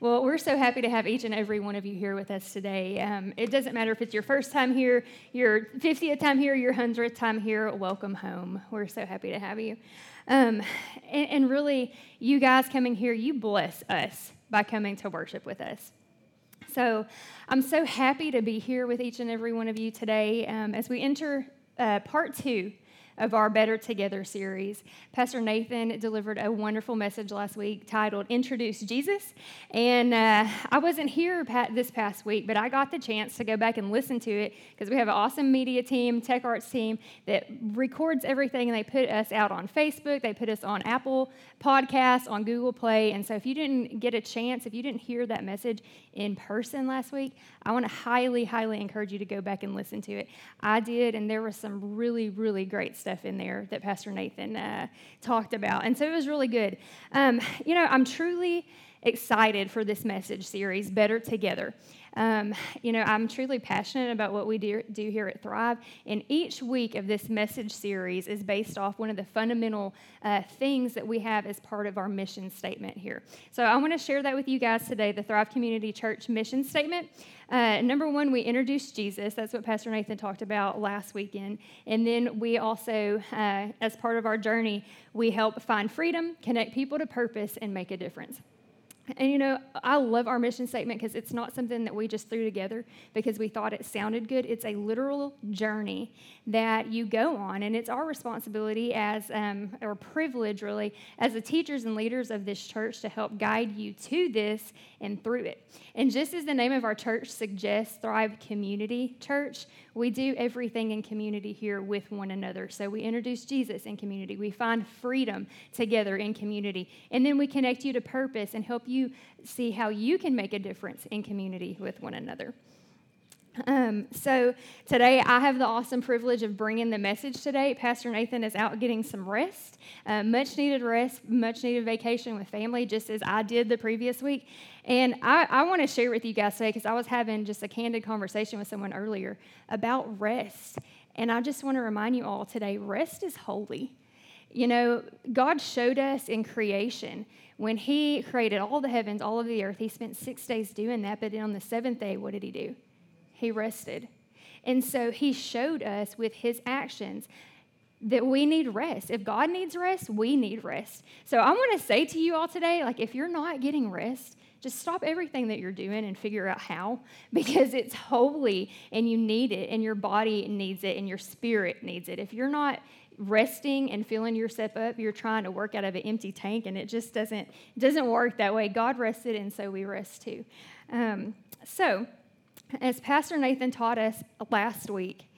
Well, we're so happy to have each and every one of you here with us today. Um, it doesn't matter if it's your first time here, your 50th time here, your 100th time here, welcome home. We're so happy to have you. Um, and, and really, you guys coming here, you bless us by coming to worship with us. So I'm so happy to be here with each and every one of you today um, as we enter uh, part two of our Better Together series. Pastor Nathan delivered a wonderful message last week titled Introduce Jesus. And uh, I wasn't here this past week, but I got the chance to go back and listen to it because we have an awesome media team, tech arts team that records everything and they put us out on Facebook, they put us on Apple Podcasts, on Google Play. And so if you didn't get a chance, if you didn't hear that message in person last week, I want to highly, highly encourage you to go back and listen to it. I did, and there was some really, really great stuff in there that Pastor Nathan uh, talked about. And so it was really good. Um, you know, I'm truly excited for this message series, Better Together. Um, you know, I'm truly passionate about what we do, here at Thrive, and each week of this message series is based off one of the fundamental uh, things that we have as part of our mission statement here. So I want to share that with you guys today the Thrive Community Church mission statement. Uh, number one, we introduce Jesus. That's what Pastor Nathan talked about last weekend. And then we also, uh, as part of our journey, we help find freedom, connect people to purpose, and make a difference. And you know, I love our mission statement because it's not something that we just threw together because we thought it sounded good. It's a literal journey that you go on, and it's our responsibility as, um, or privilege really, as the teachers and leaders of this church to help guide you to this and through it. And just as the name of our church suggests, Thrive Community Church, we do everything in community here with one another. So we introduce Jesus in community. We find freedom together in community. And then we connect you to purpose and help you see how you can make a difference in community with one another. Um, so today I have the awesome privilege of bringing the message today. Pastor Nathan is out getting some rest, uh, much needed rest, much needed vacation with family, just as I did the previous week. And I, I want to share with you guys today because I was having just a candid conversation with someone earlier about rest. And I just want to remind you all today rest is holy. You know, God showed us in creation when He created all the heavens, all of the earth, He spent six days doing that. But then on the seventh day, what did He do? He rested. And so He showed us with His actions that we need rest. If God needs rest, we need rest. So I want to say to you all today like, if you're not getting rest, just stop everything that you're doing and figure out how because it's holy and you need it and your body needs it and your spirit needs it. If you're not resting and filling yourself up, you're trying to work out of an empty tank and it just doesn't doesn't work that way. God rested and so we rest too. Um, so, as Pastor Nathan taught us last week,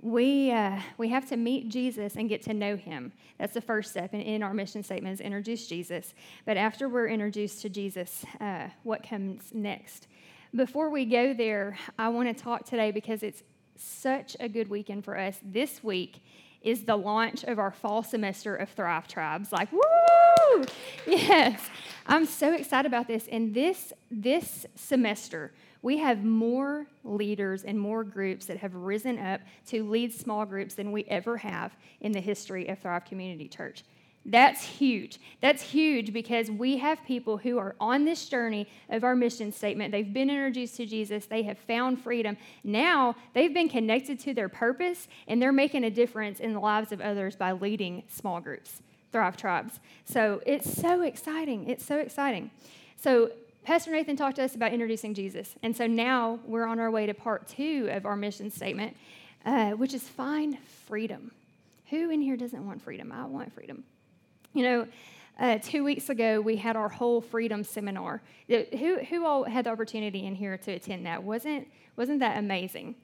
we, uh, we have to meet Jesus and get to know him. That's the first step in, in our mission statement is introduce Jesus. But after we're introduced to Jesus, uh, what comes next? Before we go there, I want to talk today because it's such a good weekend for us. This week is the launch of our fall semester of Thrive Tribes. Like, woo! Yes, I'm so excited about this. And this, this semester, we have more leaders and more groups that have risen up to lead small groups than we ever have in the history of Thrive Community Church. That's huge. That's huge because we have people who are on this journey of our mission statement. They've been introduced to Jesus, they have found freedom. Now they've been connected to their purpose, and they're making a difference in the lives of others by leading small groups, Thrive Tribes. So it's so exciting. It's so exciting. So Pastor Nathan talked to us about introducing Jesus. And so now we're on our way to part two of our mission statement, uh, which is find freedom. Who in here doesn't want freedom? I want freedom. You know, uh, two weeks ago, we had our whole freedom seminar. Who, who all had the opportunity in here to attend that? Wasn't, wasn't that amazing?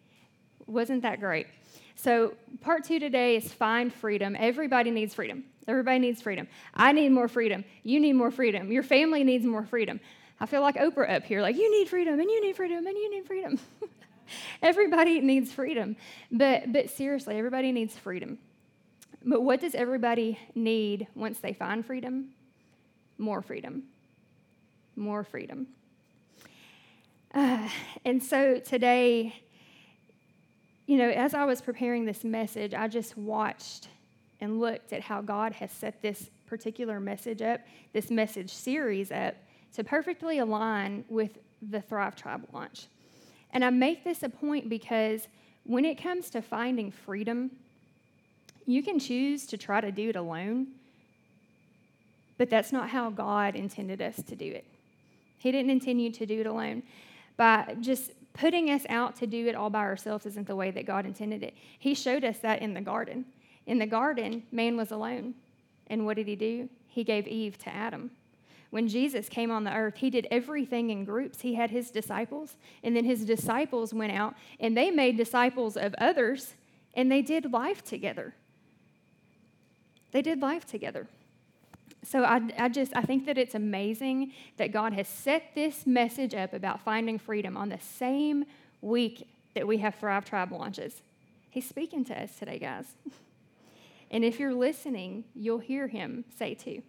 Wasn't that great? So, part two today is find freedom. Everybody needs freedom. Everybody needs freedom. I need more freedom. You need more freedom. Your family needs more freedom. I feel like Oprah up here, like, you need freedom, and you need freedom, and you need freedom. everybody needs freedom. But, but seriously, everybody needs freedom. But what does everybody need once they find freedom? More freedom. More freedom. Uh, and so today, you know, as I was preparing this message, I just watched and looked at how God has set this particular message up, this message series up, to perfectly align with the Thrive Tribe launch. And I make this a point because when it comes to finding freedom, you can choose to try to do it alone, but that's not how God intended us to do it. He didn't intend you to do it alone. By just putting us out to do it all by ourselves isn't the way that God intended it. He showed us that in the garden. In the garden, man was alone. And what did he do? He gave Eve to Adam. When Jesus came on the earth, he did everything in groups. He had his disciples, and then his disciples went out and they made disciples of others, and they did life together. They did life together. So I, I just I think that it's amazing that God has set this message up about finding freedom on the same week that we have Thrive Tribe launches. He's speaking to us today, guys. And if you're listening, you'll hear him say too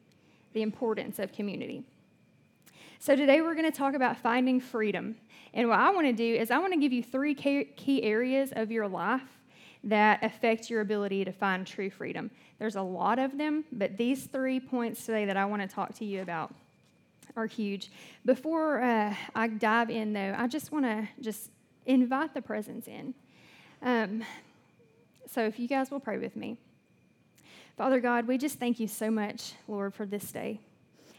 the importance of community. So today we're going to talk about finding freedom. And what I want to do is I want to give you three key areas of your life that affect your ability to find true freedom. There's a lot of them, but these three points today that I want to talk to you about are huge. Before uh, I dive in, though, I just want to just invite the presence in. Um, so if you guys will pray with me. Father God, we just thank you so much, Lord, for this day.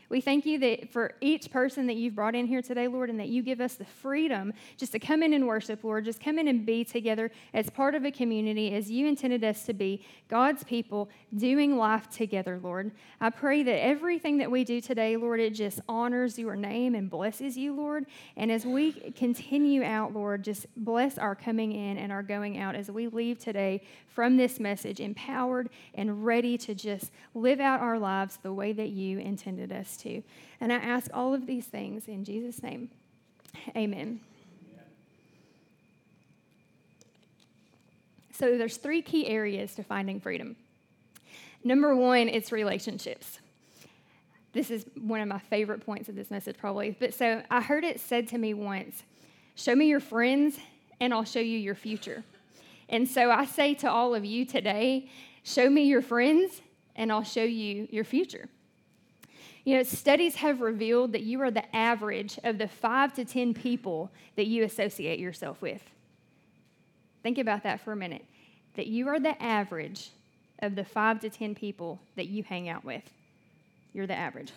We thank you that for each person that you've brought in here today, Lord, and that you give us the freedom just to come in and worship, Lord, just come in and be together as part of a community as you intended us to be, God's people doing life together, Lord. I pray that everything that we do today, Lord, it just honors your name and blesses you, Lord. And as we continue out, Lord, just bless our coming in and our going out as we leave today from this message empowered and ready to just live out our lives the way that you intended us to. And I ask all of these things in Jesus' name. Amen. So there's three key areas to finding freedom. Number one, it's relationships. This is one of my favorite points of this message, probably. But so I heard it said to me once show me your friends, and I'll show you your future. And so I say to all of you today show me your friends, and I'll show you your future. You know, studies have revealed that you are the average of the five to 10 people that you associate yourself with. Think about that for a minute. That you are the average of the five to 10 people that you hang out with. You're the average.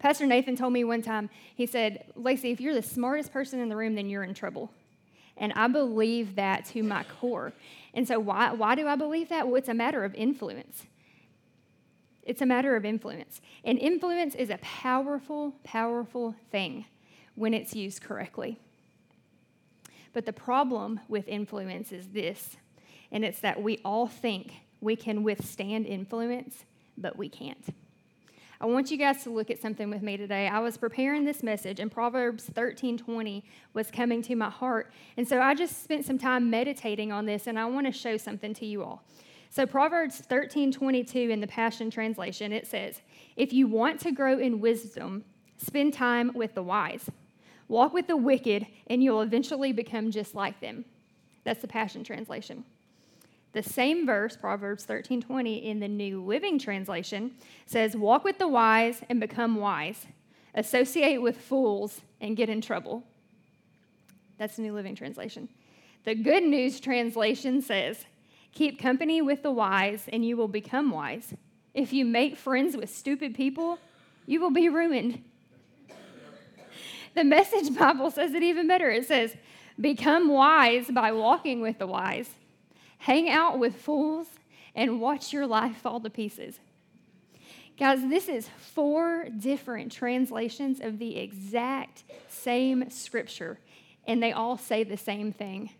Pastor Nathan told me one time, he said, Lacey, if you're the smartest person in the room, then you're in trouble. And I believe that to my core. And so, why, why do I believe that? Well, it's a matter of influence. It's a matter of influence. And influence is a powerful, powerful thing when it's used correctly. But the problem with influence is this, and it's that we all think we can withstand influence, but we can't. I want you guys to look at something with me today. I was preparing this message and Proverbs 13:20 was coming to my heart. And so I just spent some time meditating on this and I want to show something to you all. So Proverbs 13, 22 in the Passion Translation, it says, If you want to grow in wisdom, spend time with the wise. Walk with the wicked, and you'll eventually become just like them. That's the Passion Translation. The same verse, Proverbs 13, 20, in the New Living Translation, says, Walk with the wise and become wise. Associate with fools and get in trouble. That's the New Living Translation. The Good News Translation says, Keep company with the wise, and you will become wise. If you make friends with stupid people, you will be ruined. The Message Bible says it even better. It says, Become wise by walking with the wise, hang out with fools, and watch your life fall to pieces. Guys, this is four different translations of the exact same scripture, and they all say the same thing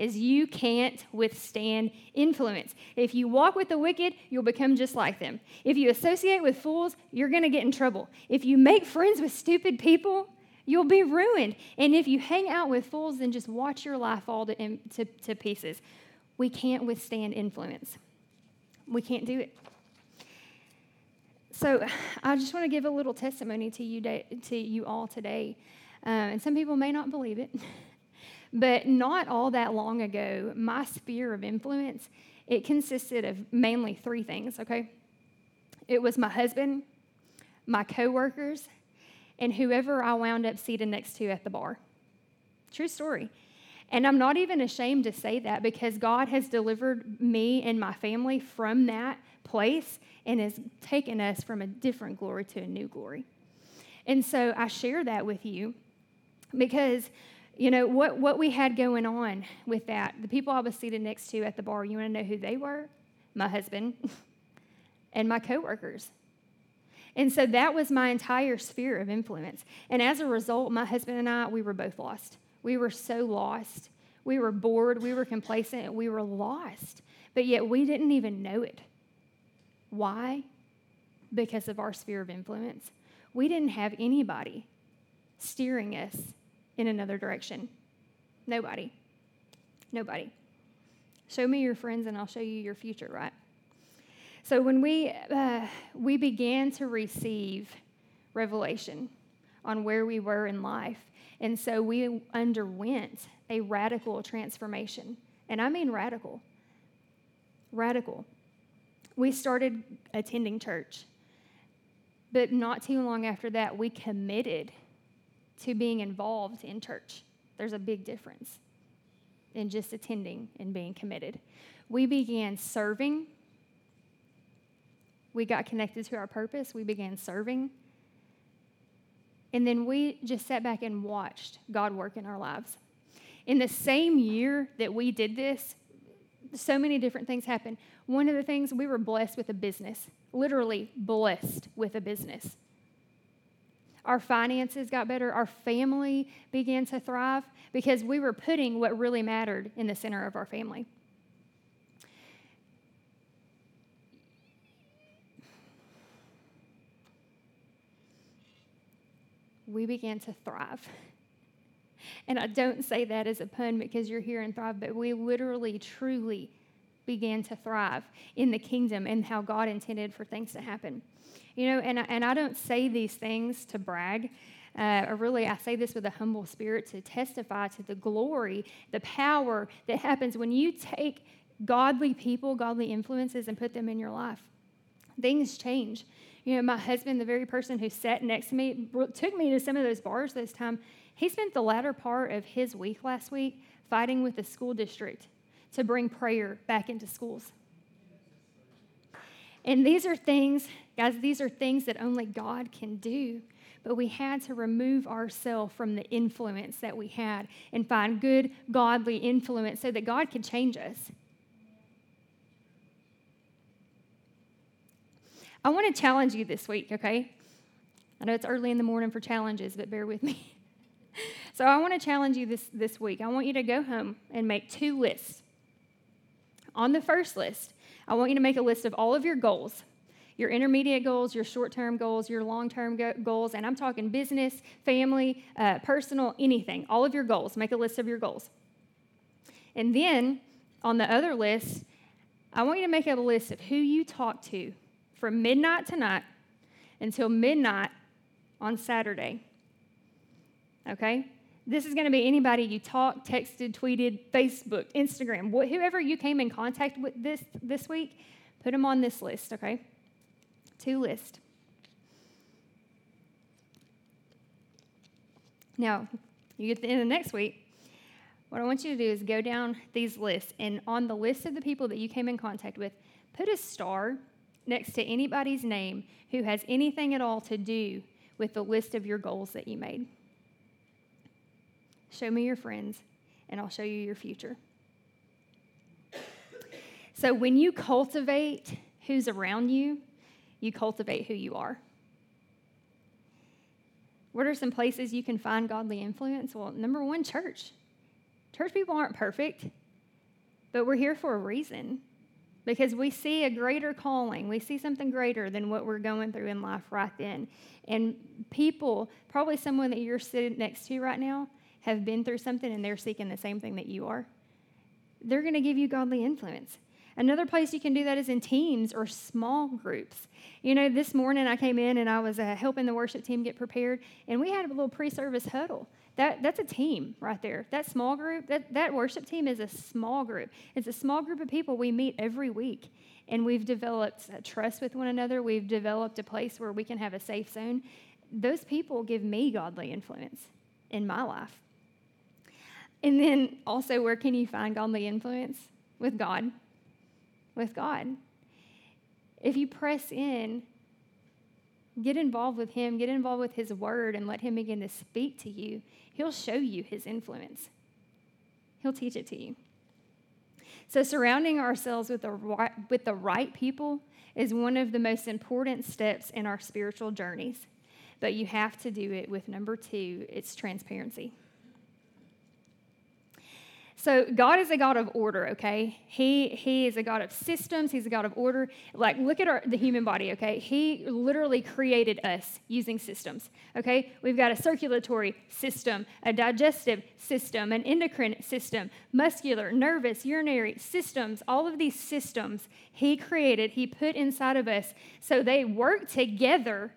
is you can't withstand influence. If you walk with the wicked, you'll become just like them. If you associate with fools, you're going to get in trouble. If you make friends with stupid people, you'll be ruined. And if you hang out with fools, then just watch your life fall to, to, to pieces. We can't withstand influence. We can't do it. So I just want to give a little testimony to you, to you all today. Uh, and some people may not believe it. But not all that long ago, my sphere of influence, it consisted of mainly three things, okay? It was my husband, my coworkers, and whoever I wound up seated next to at the bar. True story. And I'm not even ashamed to say that because God has delivered me and my family from that place and has taken us from a different glory to a new glory. And so I share that with you because, you know, what, what we had going on with that, the people I was seated next to at the bar, you want to know who they were? My husband and my coworkers. And so that was my entire sphere of influence. And as a result, my husband and I, we were both lost. We were so lost. We were bored. We were complacent. We were lost. But yet we didn't even know it. Why? Because of our sphere of influence. We didn't have anybody steering us in another direction. Nobody. Nobody. Show me your friends and I'll show you your future, right? So when we, uh, we began to receive revelation on where we were in life, and so we underwent a radical transformation. And I mean radical. Radical. We started attending church. But not too long after that, we committed to being involved in church. There's a big difference in just attending and being committed. We began serving. We got connected to our purpose. We began serving. And then we just sat back and watched God work in our lives. In the same year that we did this, so many different things happened. One of the things, we were blessed with a business, literally blessed with a business. Our finances got better. Our family began to thrive because we were putting what really mattered in the center of our family. We began to thrive. And I don't say that as a pun because you're here and thrive, but we literally, truly began to thrive in the kingdom and how God intended for things to happen. You know, and, and I don't say these things to brag. Uh, or really, I say this with a humble spirit to testify to the glory, the power that happens when you take godly people, godly influences, and put them in your life. Things change. You know, my husband, the very person who sat next to me, took me to some of those bars this time. He spent the latter part of his week last week fighting with the school district to bring prayer back into schools. And these are things, guys, these are things that only God can do. But we had to remove ourselves from the influence that we had and find good, godly influence so that God could change us. I want to challenge you this week, okay? I know it's early in the morning for challenges, but bear with me. so I want to challenge you this, this week. I want you to go home and make two lists. On the first list, I want you to make a list of all of your goals your intermediate goals, your short term goals, your long term go- goals, and I'm talking business, family, uh, personal, anything, all of your goals. Make a list of your goals. And then on the other list, I want you to make a list of who you talk to from midnight tonight until midnight on Saturday. Okay? This is going to be anybody you talked, texted, tweeted, Facebook, Instagram, wh- whoever you came in contact with this this week, put them on this list, okay? Two list. Now, you get to the end of next week. What I want you to do is go down these lists, and on the list of the people that you came in contact with, put a star next to anybody's name who has anything at all to do with the list of your goals that you made. Show me your friends, and I'll show you your future. So, when you cultivate who's around you, you cultivate who you are. What are some places you can find godly influence? Well, number one, church. Church people aren't perfect, but we're here for a reason because we see a greater calling. We see something greater than what we're going through in life right then. And people, probably someone that you're sitting next to right now, have been through something and they're seeking the same thing that you are. They're going to give you godly influence. Another place you can do that is in teams or small groups. You know, this morning I came in and I was uh, helping the worship team get prepared, and we had a little pre service huddle. That, that's a team right there. That small group, that, that worship team is a small group. It's a small group of people we meet every week. And we've developed trust with one another. We've developed a place where we can have a safe zone. those people give me godly influence in my life. And then also, where can you find godly influence? With God. With God. If you press in, get involved with Him, get involved with His Word, and let Him begin to speak to you, He'll show you His influence. He'll teach it to you. So, surrounding ourselves with the right, with the right people is one of the most important steps in our spiritual journeys. But you have to do it with number two it's transparency. So God is a God of order, okay? He he is a God of systems. He's a God of order. Like look at our the human body, okay? He literally created us using systems, okay? We've got a circulatory system, a digestive system, an endocrine system, muscular, nervous, urinary systems. All of these systems He created. He put inside of us, so they work together,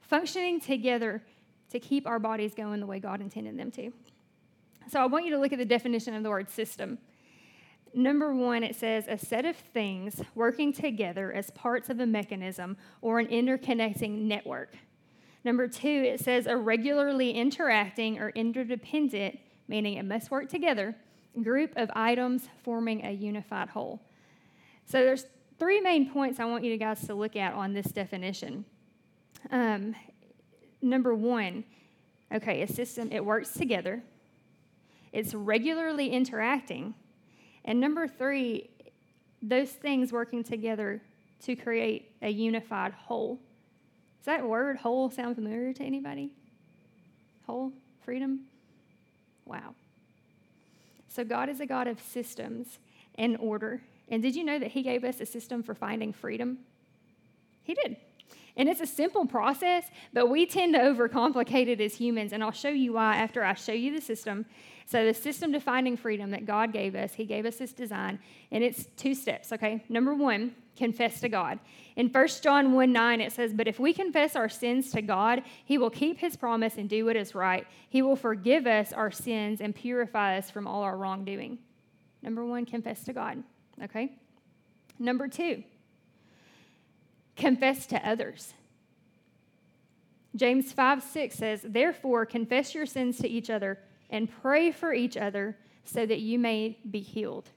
functioning together to keep our bodies going the way God intended them to. So I want you to look at the definition of the word system. Number one, it says a set of things working together as parts of a mechanism or an interconnecting network. Number two, it says a regularly interacting or interdependent, meaning it must work together, group of items forming a unified whole. So there's three main points I want you guys to look at on this definition. Um, number one, okay, a system, it works together it's regularly interacting. And number three, those things working together to create a unified whole. Does that word whole sound familiar to anybody? Whole? Freedom? Wow. So God is a God of systems and order. And did you know that He gave us a system for finding freedom? He did. And it's a simple process, but we tend to overcomplicate it as humans. And I'll show you why after I show you the system. So, the system defining freedom that God gave us, He gave us this design, and it's two steps, okay? Number one, confess to God. In 1 John 1 9, it says, But if we confess our sins to God, He will keep His promise and do what is right. He will forgive us our sins and purify us from all our wrongdoing. Number one, confess to God, okay? Number two, confess to others. James 5 6 says, Therefore, confess your sins to each other and pray for each other so that you may be healed.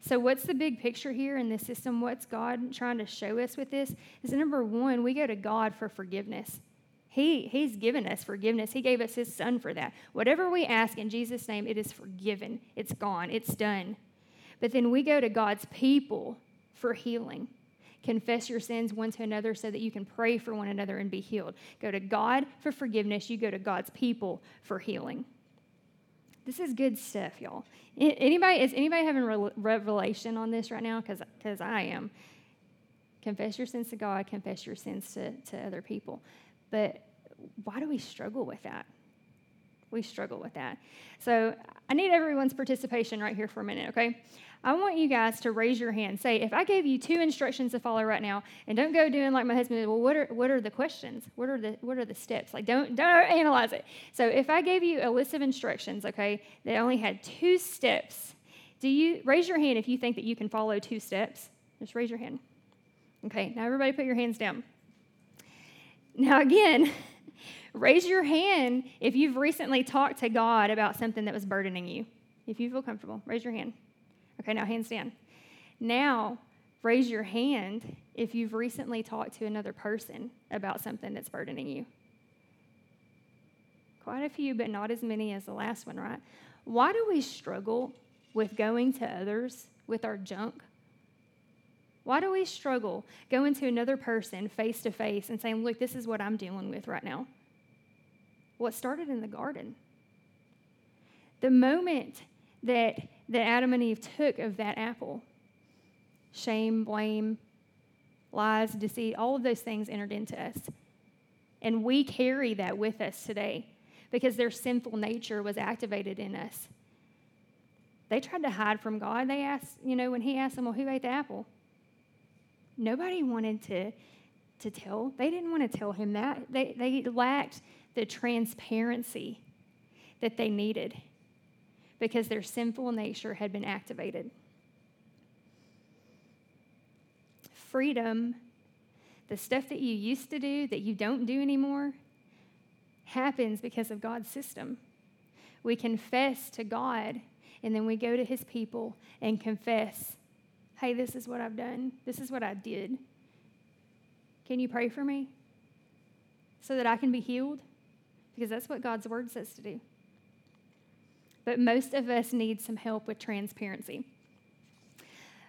So, what's the big picture here in this system? What's God trying to show us with this? Is number one, we go to God for forgiveness. He, he's given us forgiveness. He gave us His Son for that. Whatever we ask in Jesus' name, it is forgiven. It's gone. It's done. But then we go to God's people for healing. Confess your sins one to another so that you can pray for one another and be healed. Go to God for forgiveness. You go to God's people for healing. This is good stuff, y'all. Anybody is anybody having re- revelation on this right now? Because because I am. Confess your sins to God. Confess your sins to, to other people. But why do we struggle with that? We struggle with that. So I need everyone's participation right here for a minute, okay? I want you guys to raise your hand. Say, if I gave you two instructions to follow right now, and don't go doing like my husband did, well, what are, what are the questions? What are the, what are the steps? Like, don't, don't analyze it. So if I gave you a list of instructions, okay, that only had two steps, do you, raise your hand if you think that you can follow two steps. Just raise your hand. Okay, now everybody put your hands down. Now, again, raise your hand if you've recently talked to God about something that was burdening you. If you feel comfortable, raise your hand. Okay, now hands down. Now, raise your hand if you've recently talked to another person about something that's burdening you. Quite a few, but not as many as the last one, right? Why do we struggle with going to others with our junk? Why do we struggle going to another person face to face and saying, Look, this is what I'm dealing with right now? What started in the garden? The moment that that Adam and Eve took of that apple. Shame, blame, lies, deceit, all of those things entered into us. And we carry that with us today because their sinful nature was activated in us. They tried to hide from God. They asked, you know, when He asked them, well, who ate the apple? Nobody wanted to, to tell. They didn't want to tell Him that. They, they lacked the transparency that they needed because their sinful nature had been activated. Freedom the stuff that you used to do that you don't do anymore, happens because of God's system. We confess to God, and then we go to His people and confess, hey, this is what I've done, this is what I did. Can you pray for me so that I can be healed? Because that's what God's word says to do. But most of us need some help with transparency.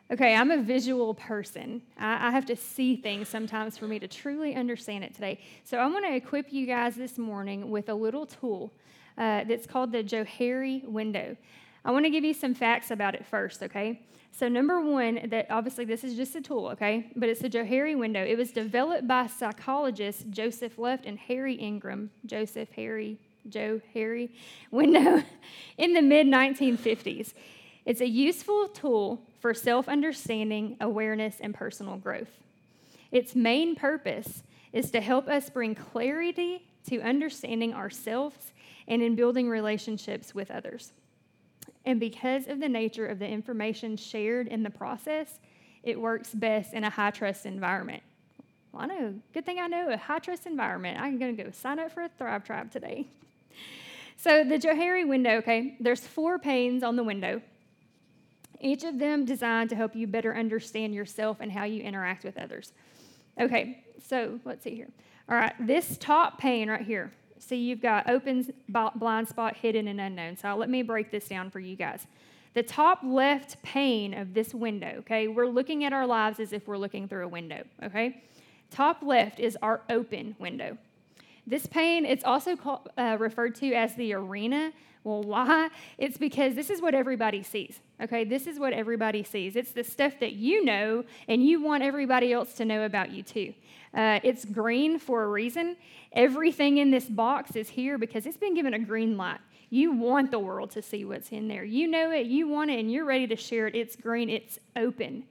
Okay, I'm a visual person. I, I, have to see things sometimes for me to truly understand it today. So I want to equip you guys this morning with a little tool uh, that's called the Johari window. I want to give you some facts about it first, okay? So, number one, that obviously this is just a tool, okay? But it's the Johari window. It was developed by psychologists Joseph Luft and Harry Ingham. Joseph, Harry, Joe, Harry window uh, in the mid 1950s. It's a useful tool for self understanding, awareness, and personal growth. Its main purpose is to help us bring clarity to understanding ourselves and in building relationships with others. And because of the nature of the information shared in the process, it works best in a high trust environment. Well, I know, good thing I know a high trust environment. I'm going to go sign up for a Thrive Tribe today. So, the Johari window, okay, there's four panes on the window each of them designed to help you better understand yourself and how you interact with others. Okay, so let's see here. All right, this top pane right here. See, you've got open, blind spot, hidden, and unknown. So let me break this down for you guys. The top left pane of this window, okay, we're looking at our lives as if we're looking through a window, okay? Top left is our open window. This pane, it's also called, uh, referred to as the arena well, why? It's because this is what everybody sees. Okay, this is what everybody sees. It's the stuff that you know, and you want everybody else to know about you too. Uh, it's green for a reason. Everything in this box is here because it's been given a green light. You want the world to see what's in there. You know it, you want it, and you're ready to share it. It's green, it's open.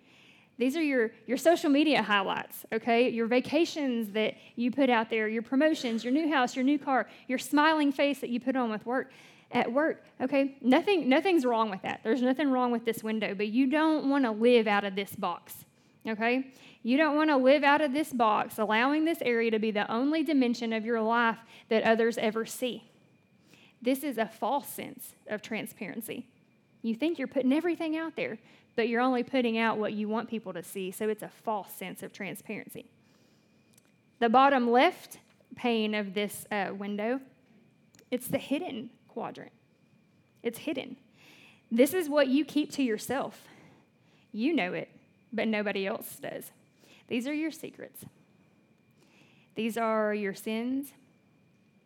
These are your, your social media highlights, okay? Your vacations that you put out there, your promotions, your new house, your new car, your smiling face that you put on with work at work. Okay, nothing, nothing's wrong with that. There's nothing wrong with this window, but you don't want to live out of this box. Okay? You don't want to live out of this box, allowing this area to be the only dimension of your life that others ever see. This is a false sense of transparency. You think you're putting everything out there, but you're only putting out what you want people to see, so it's a false sense of transparency. The bottom left pane of this uh, window, it's the hidden quadrant. It's hidden. This is what you keep to yourself. You know it, but nobody else does. These are your secrets. These are your sins,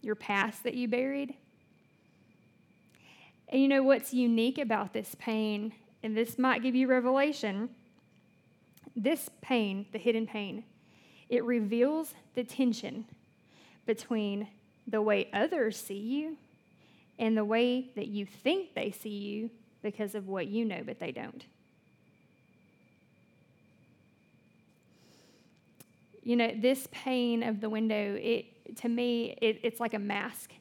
your past that you buried. And you know what's unique about this pane, and this might give you revelation. This pane, the hidden pane, it reveals the tension between the way others see you and the way that you think they see you because of what you know, but they don't. You know, this pane of the window, it, to me, it, it's like a mask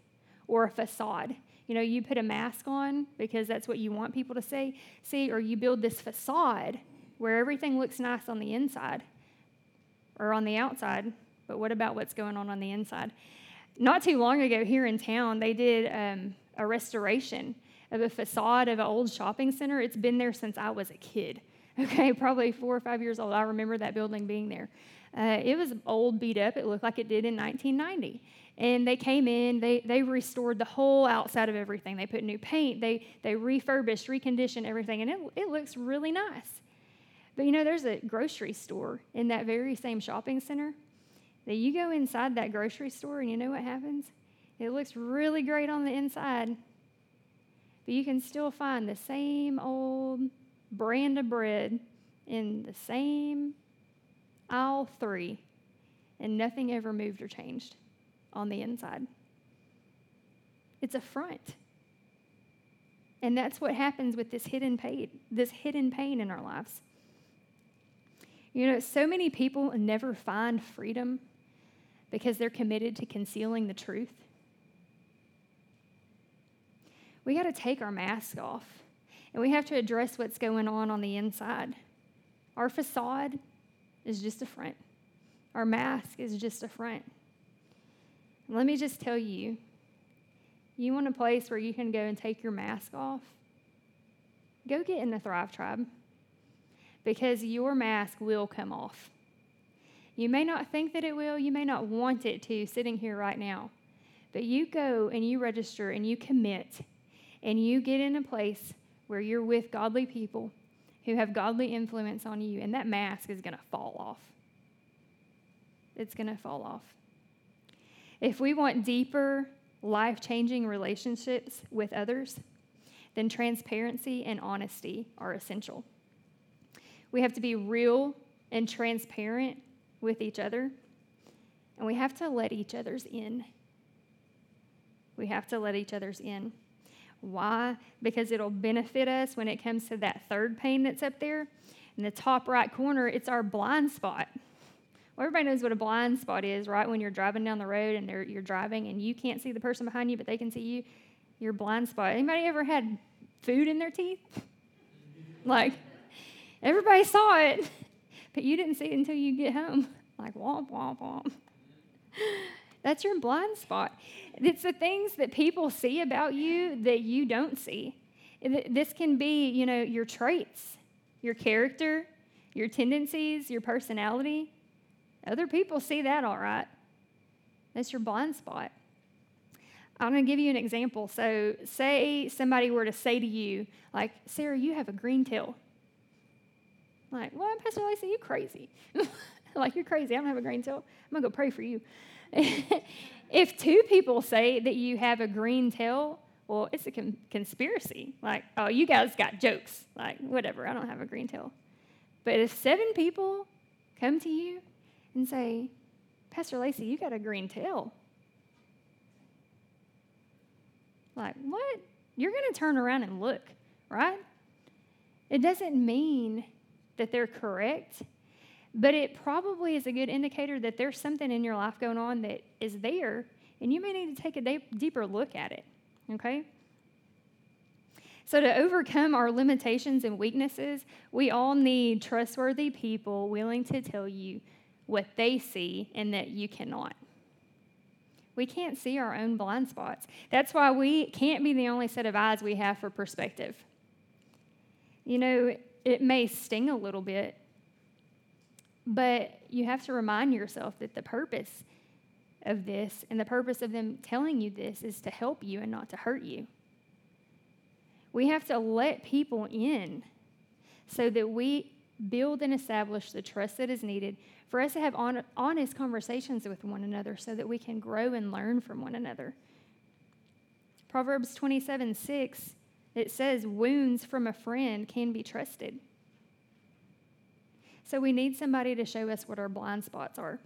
or a facade. You know, you put a mask on because that's what you want people to see, see, or you build this facade where everything looks nice on the inside or on the outside, but what about what's going on on the inside? Not too long ago here in town, they did um, a restoration of a facade of an old shopping center. It's been there since I was a kid. Okay, probably four or five years old. I remember that building being there. Uh, it was old, beat up. It looked like it did in 1990. And they came in, they, they restored the whole outside of everything. They put new paint, they, they refurbished, reconditioned everything, and it, it looks really nice. But you know, there's a grocery store in that very same shopping center that you go inside that grocery store and you know what happens? It looks really great on the inside, but you can still find the same old brand of bread in the same aisle three, and nothing ever moved or changed on the inside. It's a front. And that's what happens with this hidden pane, this hidden pane in our lives. You know, so many people never find freedom because they're committed to concealing the truth we got to take our mask off and we have to address what's going on on the inside. Our facade is just a front. Our mask is just a front. Let me just tell you you want a place where you can go and take your mask off? Go get in the Thrive Tribe because your mask will come off. You may not think that it will, you may not want it to sitting here right now, but you go and you register and you commit and you get in a place where you're with godly people who have godly influence on you, and that mask is going to fall off. It's going to fall off. If we want deeper, life changing relationships with others, then transparency and honesty are essential. We have to be real and transparent with each other, and we have to let each other's in. We have to let each other's in. Why? Because it'll benefit us when it comes to that third pane that's up there. In the top right corner, it's our blind spot. Well, everybody knows what a blind spot is, right? When you're driving down the road and you're driving and you can't see the person behind you, but they can see you, your blind spot. Anybody ever had food in their teeth? like, everybody saw it, but you didn't see it until you get home. Like, womp, womp, womp. That's your blind spot. It's the things that people see about you that you don't see. This can be, you know, your traits, your character, your tendencies, your personality. Other people see that all right. That's your blind spot. I'm going to give you an example. So, say somebody were to say to you, like, Sarah, you have a green tail. Like, well, Pastor Lacey, you crazy. like, you're crazy. I don't have a green tail. I'm going to go pray for you. if two people say that you have a green tail, well, it's a con- conspiracy. Like, oh, you guys got jokes. Like, whatever, I don't have a green tail. But if seven people come to you and say, Pastor Lacey, you got a green tail. Like, what? You're going to turn around and look, right? It doesn't mean that they're correct. But it probably is a good indicator that there's something in your life going on that is there, and you may need to take a deeper look at it, okay? So, to overcome our limitations and weaknesses, we all need trustworthy people willing to tell you what they see and that you cannot. We can't see our own blind spots. That's why we can't be the only set of eyes we have for perspective. You know, it may sting a little bit but you have to remind yourself that the purpose of this and the purpose of them telling you this is to help you and not to hurt you. We have to let people in so that we build and establish the trust that is needed for us to have on, honest conversations with one another so that we can grow and learn from one another. Proverbs 27 6, it says, Wounds from a friend can be trusted. So we need somebody to show us what our blind spots are.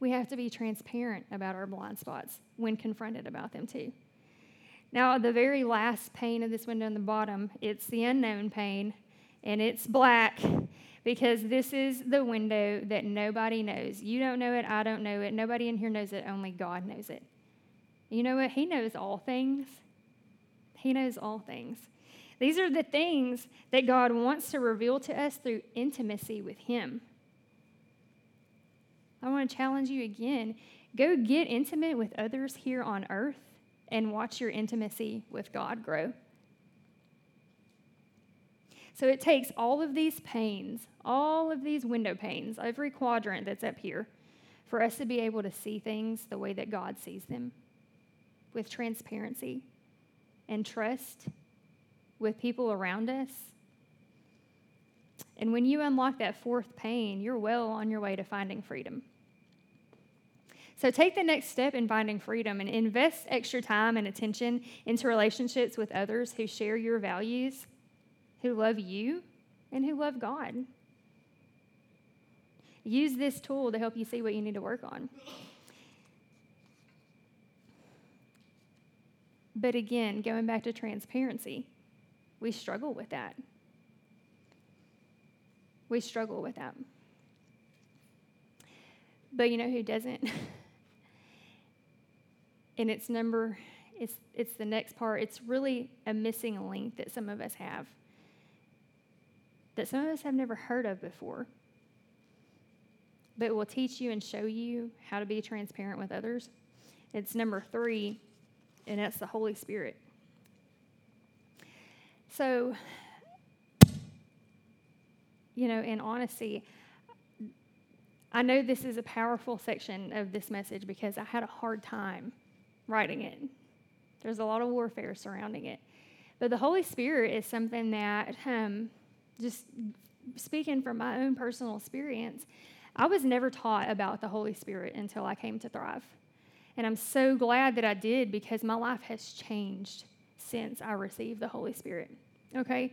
We have to be transparent about our blind spots when confronted about them, too. Now, the very last pane of this window on the bottom, it's the unknown pane, and it's black because this is the window that nobody knows. You don't know it, I don't know it, nobody in here knows it, only God knows it. You know what? He knows all things. He knows all things. These are the things that God wants to reveal to us through intimacy with Him. I want to challenge you again go get intimate with others here on earth and watch your intimacy with God grow. So it takes all of these panes, all of these window panes, every quadrant that's up here, for us to be able to see things the way that God sees them with transparency and trust with people around us. And when you unlock that fourth pane, you're well on your way to finding freedom. So take the next step in finding freedom and invest extra time and attention into relationships with others who share your values, who love you, and who love God. Use this tool to help you see what you need to work on. But again, going back to transparency, we struggle with that. We struggle with that. But you know who doesn't? and it's number it's it's the next part. It's really a missing link that some of us have. That some of us have never heard of before. but will teach you and show you how to be transparent with others. It's number three, and that's the Holy Spirit. So, you know, in honesty, I know this is a powerful section of this message because I had a hard time writing it. There's a lot of warfare surrounding it. But the Holy Spirit is something that, um, just speaking from my own personal experience, I was never taught about the Holy Spirit until I came to Thrive. And I'm so glad that I did because my life has changed since I received the Holy Spirit. Okay?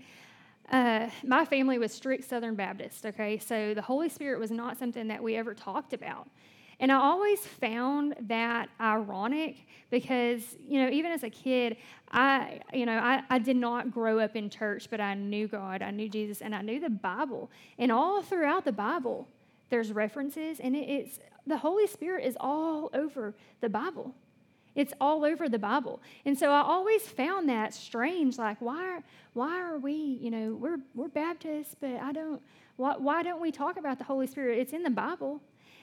Uh, my family was strict Southern Baptist, okay? So the Holy Spirit was not something that we ever talked about. And I always found that ironic because, you know, even as a kid, I, you know, I, I did not grow up in church, but I knew God, I knew Jesus, and I knew the Bible. And all throughout the Bible, there's references, and it, it's the Holy Spirit is all over the Bible. It's all over the Bible. And so I always found that strange. Like, why, why are we, you know, we're, we're Baptists, but I don't, why, why don't we talk about the Holy Spirit? It's in the Bible.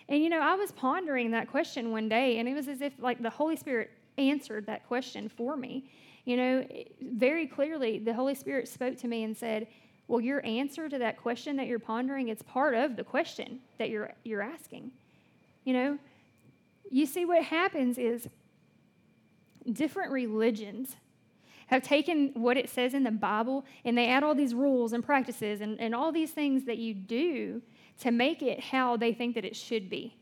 And, you know, I was pondering that question one day, and it was as if, like, the Holy Spirit answered that question for me. You know, very clearly, the Holy Spirit spoke to me and said, well, your answer to that question that you're pondering, it's part of the question that you're, you're asking. You know, you see what happens is different religions have taken what it says in the Bible and they add all these rules and practices and, and all these things that you do to make it how they think that it should be.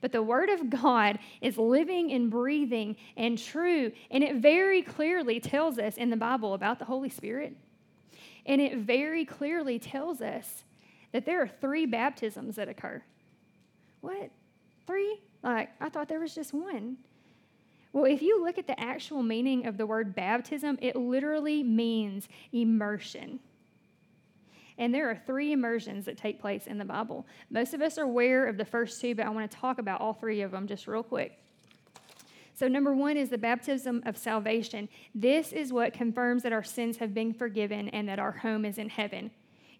But the Word of God is living and breathing and true, and it very clearly tells us in the Bible about the Holy Spirit. And it very clearly tells us that there are three baptisms that occur. What? Three? Like, I thought there was just one. Well, if you look at the actual meaning of the word baptism, it literally means immersion. And there are three immersions that take place in the Bible. Most of us are aware of the first two, but I want to talk about all three of them just real quick. So, number one is the baptism of salvation. This is what confirms that our sins have been forgiven and that our home is in heaven.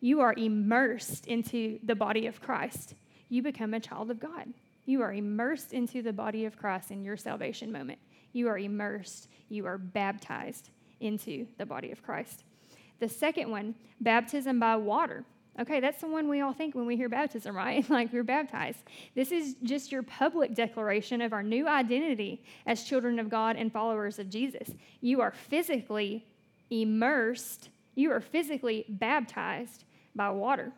You are immersed into the body of Christ, you become a child of God. You are immersed into the body of Christ in your salvation moment. You are immersed, you are baptized into the body of Christ. The second one, baptism by water. Okay, that's the one we all think when we hear baptism, right? like we're baptized. This is just your public declaration of our new identity as children of God and followers of Jesus. You are physically immersed, you are physically baptized by water.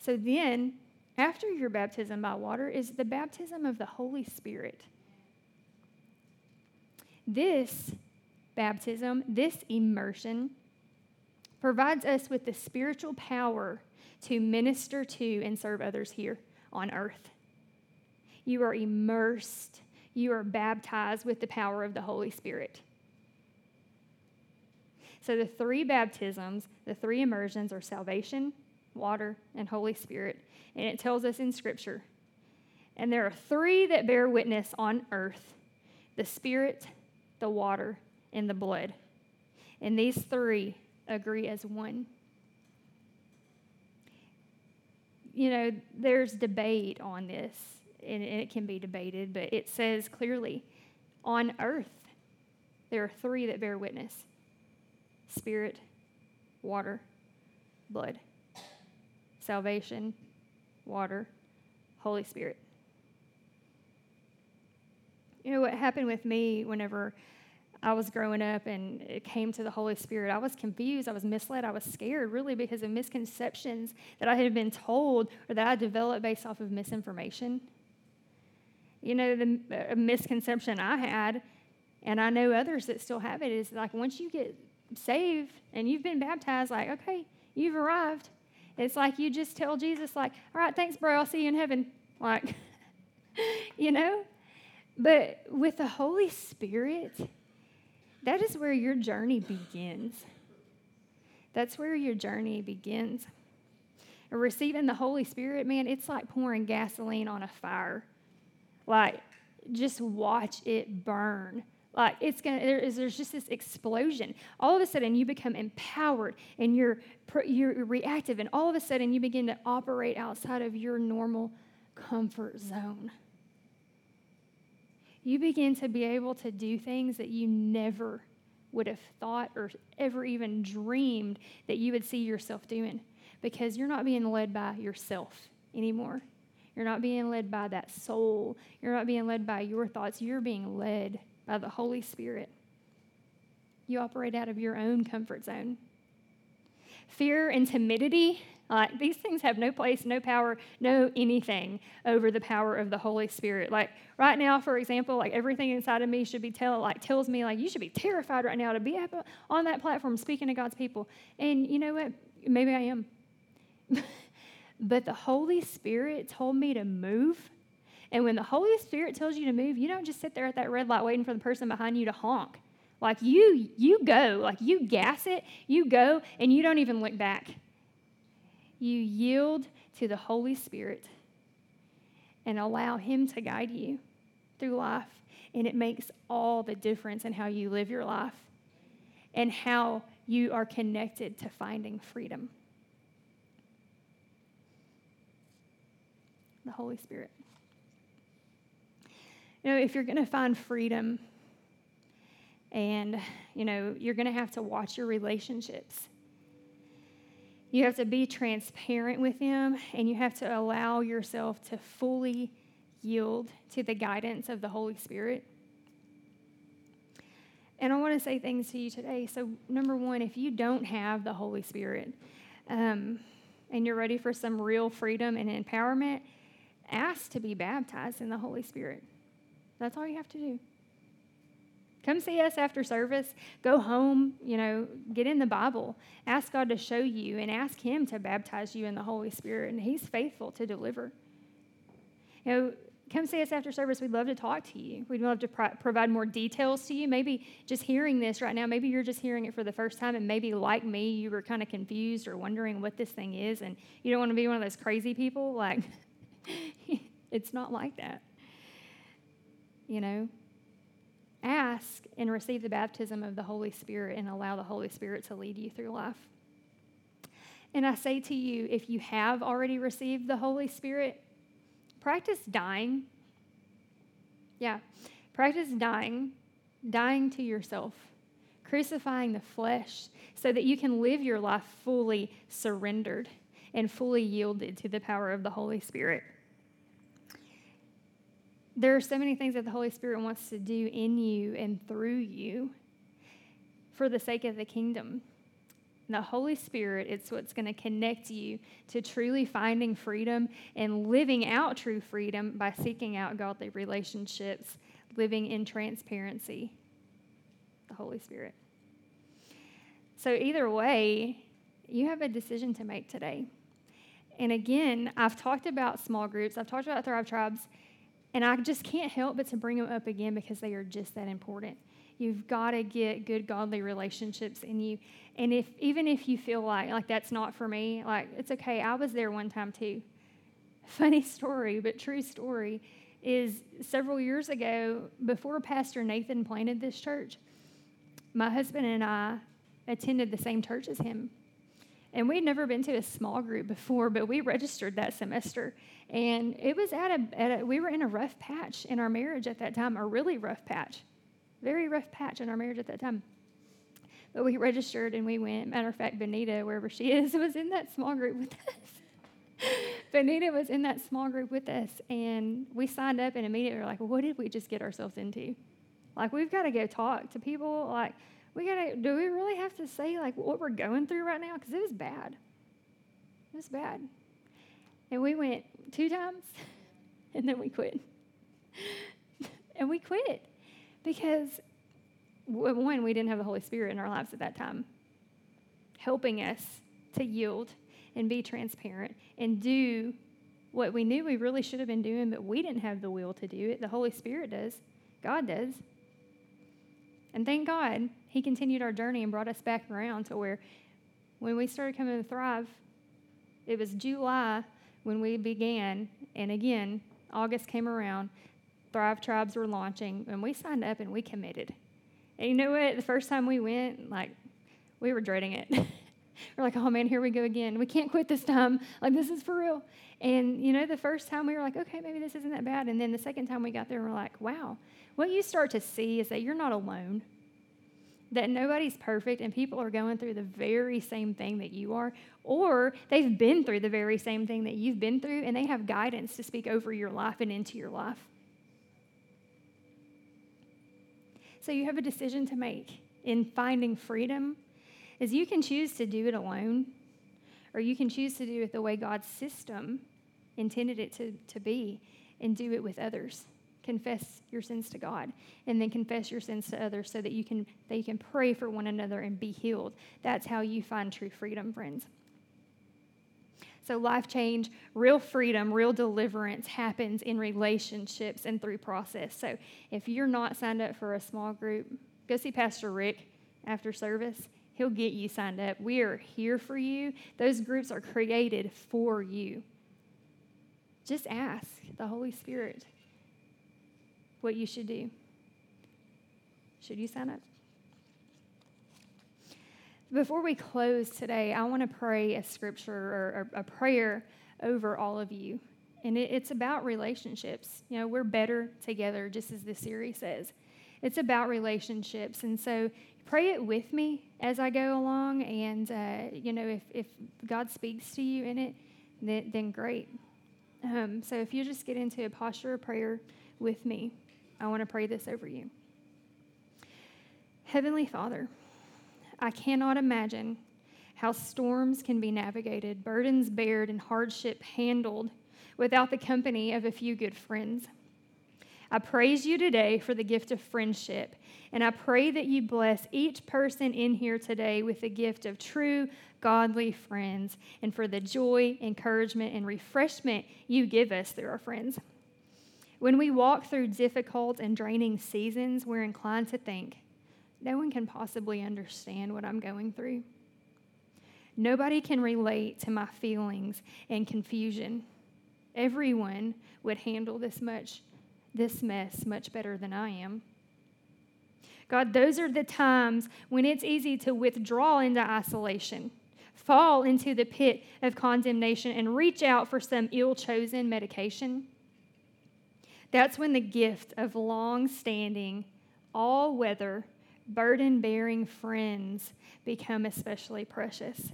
So then after your baptism by water is the baptism of the Holy Spirit. This baptism, this immersion, provides us with the spiritual power to minister to and serve others here on earth. You are immersed, you are baptized with the power of the Holy Spirit. So, the three baptisms, the three immersions are salvation, water, and Holy Spirit. And it tells us in Scripture. And there are three that bear witness on earth the Spirit, the water, and the blood. And these three agree as one. You know, there's debate on this, and it can be debated, but it says clearly on earth, there are three that bear witness spirit, water, blood salvation, water, Holy Spirit. You know what happened with me whenever I was growing up and it came to the Holy Spirit? I was confused, I was misled, I was scared really because of misconceptions that I had been told or that I developed based off of misinformation. You know, the uh, misconception I had, and I know others that still have it, is like once you get saved and you've been baptized, like, okay, you've arrived. It's like you just tell Jesus, like, all right, thanks, bro, I'll see you in heaven. Like, you know? But with the Holy Spirit, that is where your journey begins. That's where your journey begins. Receiving the Holy Spirit, man, it's like pouring gasoline on a fire. Like, just watch it burn Like it's gonna, there is, there's just this explosion. All of a sudden, you become empowered and you're you're reactive, and all of a sudden, you begin to operate outside of your normal comfort zone. You begin to be able to do things that you never would have thought or ever even dreamed that you would see yourself doing because you're not being led by yourself anymore. You're not being led by that soul. You're not being led by your thoughts. You're being led by the Holy Spirit. You operate out of your own comfort zone. Fear and timidity, like these things have no place, no power, no anything over the power of the Holy Spirit. Like right now, for example, like everything inside of me should be tell like tells me like you should be terrified right now to be on that platform speaking to God's people. And you know what? Maybe I am. but the Holy Spirit told me to move and when the Holy Spirit tells you to move, you don't just sit there at that red light waiting for the person behind you to honk. Like you, you go, like you gas it, you go, and you don't even look back. You yield to the Holy Spirit and allow Him to guide you through life. And it makes all the difference in how you live your life and how you are connected to finding freedom. The Holy Spirit. You know, if you're going to find freedom, and, you know, you're going to have to watch your relationships. You have to be transparent with them, and you have to allow yourself to fully yield to the guidance of the Holy Spirit. And I want to say things to you today. So, number one, if you don't have the Holy Spirit um, and you're ready for some real freedom and empowerment, ask to be baptized in the Holy Spirit. That's all you have to do. Come see us after service. Go home, you know, get in the Bible. Ask God to show you and ask Him to baptize you in the Holy Spirit, and He's faithful to deliver. You know, come see us after service. We'd love to talk to you. We'd love to pro- provide more details to you. Maybe just hearing this right now, maybe you're just hearing it for the first time, and maybe like me, you were kind of confused or wondering what this thing is, and you don't want to be one of those crazy people. Like, it's not like that you know? Ask and receive the baptism of the Holy Spirit and allow the Holy Spirit to lead you through life. And I say to you, if you have already received the Holy Spirit, practice dying. Yeah, practice dying, dying to yourself, crucifying the flesh so that you can live your life fully surrendered and fully yielded to the power of the Holy Spirit there are so many things that the Holy Spirit wants to do in you and through you for the sake of the kingdom. The Holy Spirit is what's going to connect you to truly finding freedom and living out true freedom by seeking out godly relationships, living in transparency. The Holy Spirit. So, either way, you have a decision to make today. And again, I've talked about small groups, I've talked about Thrive Tribes. And I just can't help but to bring them up again because they are just that important. You've got to get good godly relationships in you. And if even if you feel like like that's not for me, like it's okay. I was there one time too. Funny story, but true story is several years ago before Pastor Nathan planted this church, my husband and I attended the same church as him. And we'd never been to a small group before, but we registered that semester. And it was at a, at a, we were in a rough patch in our marriage at that time, a really rough patch, very rough patch in our marriage at that time. But we registered and we went. Matter of fact, Benita, wherever she is, was in that small group with us. Benita was in that small group with us, and we signed up and immediately were like, what did we just get ourselves into? Like, we've got to go talk to people. Like, we got to, do we really have to say, like, what we're going through right now? Because it was bad. It was bad. And we went two times, and then we quit. and we quit because, one, we didn't have the Holy Spirit in our lives at that time, helping us to yield and be transparent and do what we knew we really should have been doing, but we didn't have the will to do it. The Holy Spirit does, God does. And thank God, He continued our journey and brought us back around to where when we started coming to Thrive, it was July when we began, and again, August came around, Thrive Tribes were launching, and we signed up and we committed. And you know what? The first time we went, like, we were dreading it. we're like, oh man, here we go again. We can't quit this time. Like, this is for real. And, you know, the first time we were like, okay, maybe this isn't that bad. And then the second time we got there, we're like, wow. What you start to see is that you're not alone, that nobody's perfect, and people are going through the very same thing that you are, or they've been through the very same thing that you've been through, and they have guidance to speak over your life and into your life. So you have a decision to make in finding freedom is you can choose to do it alone or you can choose to do it the way God's system intended it to, to be and do it with others. Confess your sins to God and then confess your sins to others so that you can they can pray for one another and be healed. That's how you find true freedom, friends. So, life change, real freedom, real deliverance happens in relationships and through process. So, if you're not signed up for a small group, go see Pastor Rick after service. He'll get you signed up. We are here for you. Those groups are created for you. Just ask the Holy Spirit what you should do. Should you sign up? Before we close today, I want to pray a scripture or a prayer over all of you. And it's about relationships. You know, we're better together, just as this series says. It's about relationships. And so pray it with me as I go along. And, uh, you know, if, if God speaks to you in it, then, then great. Um, so if you just get into a posture of prayer with me, I want to pray this over you. Heavenly Father, I cannot imagine how storms can be navigated, burdens bared, and hardship handled without the company of a few good friends. I praise you today for the gift of friendship, and I pray that you bless each person in here today with the gift of true, godly friends, and for the joy, encouragement, and refreshment you give us through our friends. When we walk through difficult and draining seasons, we're inclined to think, no one can possibly understand what I'm going through. Nobody can relate to my feelings and confusion. Everyone would handle this much this mess much better than I am. God, those are the times when it's easy to withdraw into isolation, fall into the pit of condemnation, and reach out for some ill chosen medication. That's when the gift of long standing, all weather, burden bearing friends become especially precious.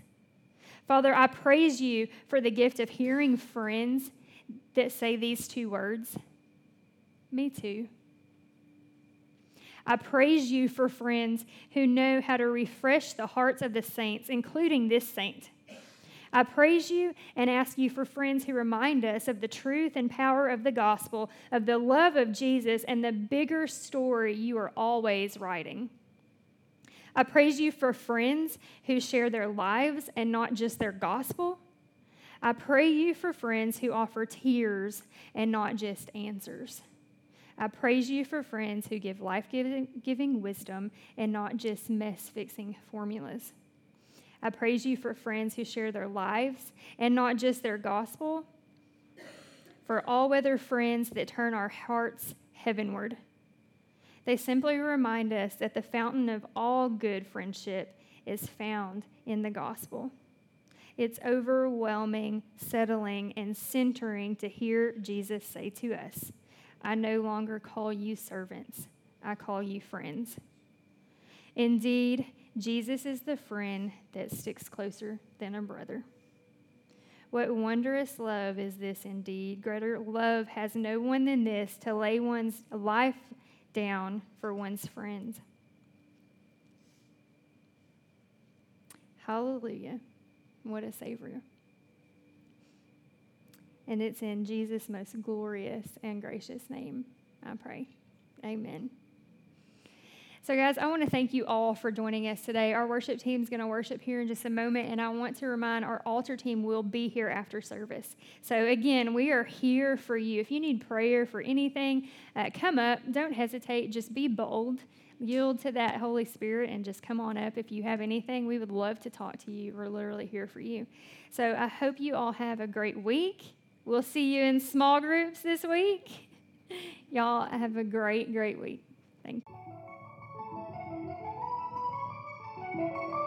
Father, I praise you for the gift of hearing friends that say these two words Me too. I praise you for friends who know how to refresh the hearts of the saints, including this saint. I praise you and ask you for friends who remind us of the truth and power of the gospel, of the love of Jesus, and the bigger story you are always writing. I praise you for friends who share their lives and not just their gospel. I pray you for friends who offer tears and not just answers. I praise you for friends who give life giving wisdom and not just mess fixing formulas. I praise you for friends who share their lives and not just their gospel. For all weather friends that turn our hearts heavenward. They simply remind us that the fountain of all good friendship is found in the gospel. It's overwhelming, settling, and centering to hear Jesus say to us, I no longer call you servants, I call you friends. Indeed, Jesus is the friend that sticks closer than a brother. What wondrous love is this indeed? Greater love has no one than this to lay one's life down for one's friends. Hallelujah. What a Savior. And it's in Jesus' most glorious and gracious name, I pray. Amen. So, guys, I want to thank you all for joining us today. Our worship team is going to worship here in just a moment, and I want to remind our altar team will be here after service. So, again, we are here for you. If you need prayer for anything, uh, come up. Don't hesitate. Just be bold. Yield to that Holy Spirit and just come on up. If you have anything, we would love to talk to you. We're literally here for you. So, I hope you all have a great week. We'll see you in small groups this week. Y'all have a great, great week. Thank you. Thank you.